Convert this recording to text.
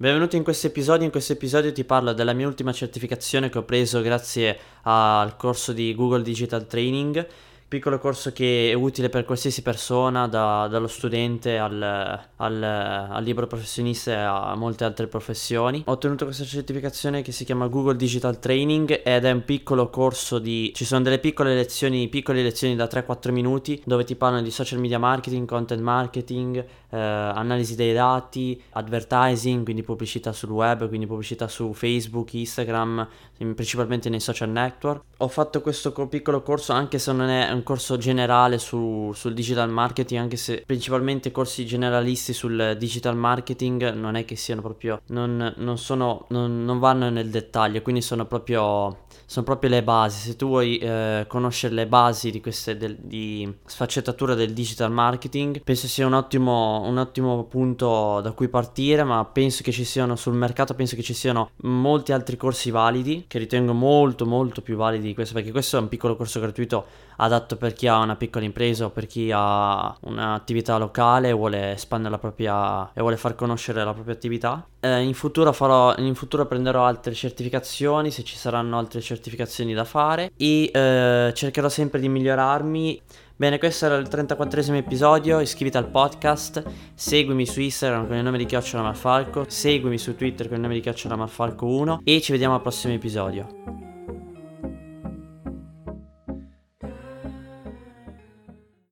Benvenuto in questo episodio, in questo episodio ti parlo della mia ultima certificazione che ho preso grazie al corso di Google Digital Training piccolo corso che è utile per qualsiasi persona, da, dallo studente al, al, al, libero professionista e a molte altre professioni. Ho ottenuto questa certificazione che si chiama Google Digital Training ed è un piccolo corso di... ci sono delle piccole lezioni, piccole lezioni da 3-4 minuti dove ti parlano di social media marketing, content marketing, eh, analisi dei dati, advertising, quindi pubblicità sul web, quindi pubblicità su Facebook, Instagram, principalmente nei social network. Ho fatto questo piccolo corso anche se non è un un corso generale su, sul digital marketing, anche se principalmente corsi generalisti sul digital marketing non è che siano proprio, non, non, sono, non, non vanno nel dettaglio, quindi sono proprio, sono proprio le basi. Se tu vuoi eh, conoscere le basi di queste del, di sfaccettatura del digital marketing, penso sia un ottimo, un ottimo punto da cui partire, ma penso che ci siano sul mercato, penso che ci siano molti altri corsi validi, che ritengo molto molto più validi di questo, perché questo è un piccolo corso gratuito adatto per chi ha una piccola impresa o per chi ha un'attività locale e vuole espandere la propria e vuole far conoscere la propria attività. Eh, in, futuro farò, in futuro prenderò altre certificazioni se ci saranno altre certificazioni da fare e eh, cercherò sempre di migliorarmi. Bene, questo era il 34 episodio, iscriviti al podcast, seguimi su Instagram con il nome di Chiocciola Marfalco, seguimi su Twitter con il nome di Chiocciola Marfalco 1 e ci vediamo al prossimo episodio.